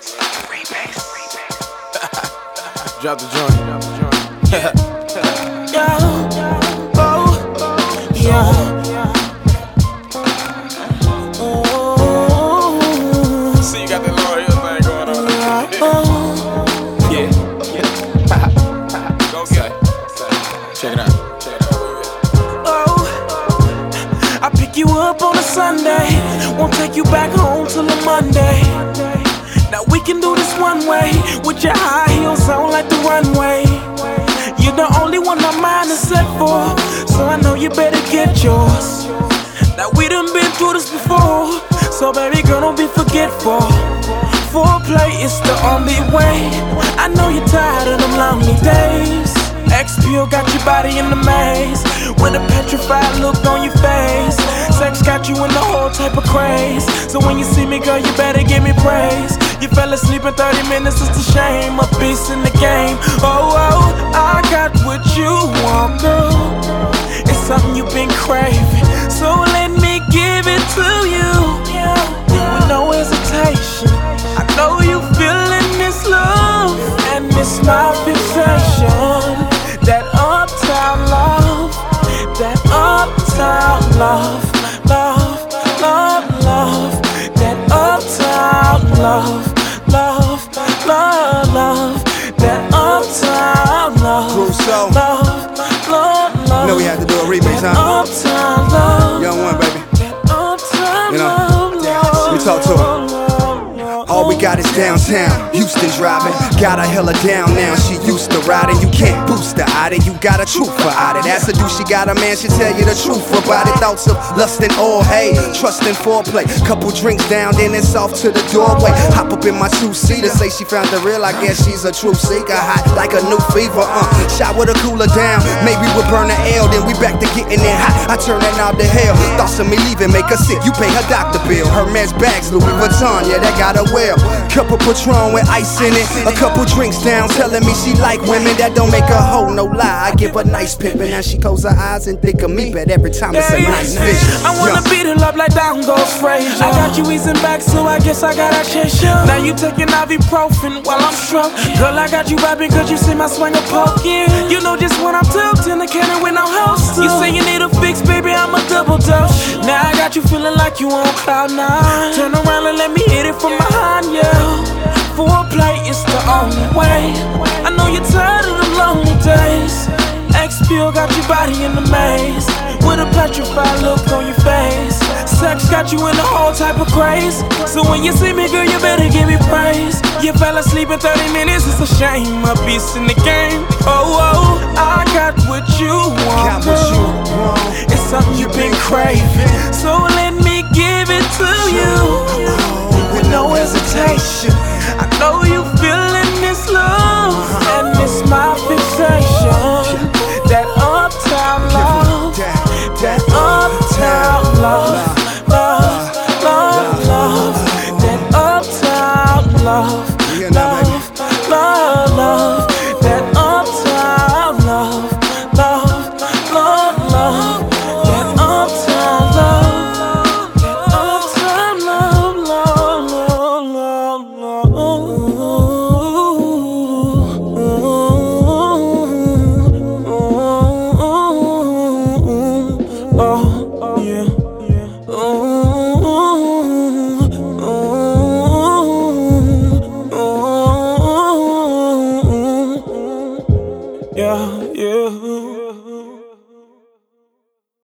back, man. Drop the joint. Drop the joint. Yeah. Oh. Yeah. Oh. See, you got that Lauryn Hill thing going on. Yeah. Yeah. Go get it. Check it out. Check it out. Oh, I pick you up on a Sunday, won't take you back home till a Monday. We can do this one way, with your high heels on like the runway. You're the only one my mind is set for, so I know you better get yours. Now we done been through this before, so baby girl don't be forgetful. Foreplay is the only way. I know you're tired of them lonely days. Got your body in the maze with a petrified look on your face. Sex got you in the whole type of craze. So when you see me, girl, you better give me praise. You fell asleep in 30 minutes, it's a shame. A beast in the game. Oh, oh, I got love. Love, love, love. That uptown love. Love, love, love. That uptown love. Love, love, love. Know we had to do a remix, huh? Got is downtown, Houston driving. Got her hella down now, she used to riding. You can't boost her out it, you got a truth for out it. As a dude, she got a man, she tell you the truth about it. Thoughts of lust and all, hey, trust and foreplay. Couple drinks down, then it's off to the doorway. Hop up in my two seater, say she found the real, I guess she's a true seeker. Hot like a new fever, uh. Shot with a cooler down, maybe we'll burn the L, then we back to getting it hot. I turn that knob to hell. Thoughts of me leaving, make her sick, you pay her doctor bill. Her man's bags, Louis Vuitton, yeah, that got her well. Couple Patron with ice in it, a couple drinks down, telling me she like women. That don't make her hoe, no lie. I give her nice pimpin', now she close her eyes and think of me, but every time it's a nice vision. Goes. I got you easing back, so I guess I gotta chase you. Now you taking ibuprofen while I'm struck. Girl, I got you vibing cause you see my swing of poking. You know just when I'm tilted in the cannon when I'm host. You say you need a fix, baby, I'm a double dose. Now I got you feeling like you on cloud nine. Turn around and let me hit it from behind you. Foreplay is the only way. I know you're tired of them lonely days. XPO got your body in the maze With a petrified look on your face Sex got you in the whole type of craze. So when you see me, girl, you better give me praise. You fell asleep in 30 minutes, it's a shame. A beast in the game. Oh, oh, Yeah, yeah.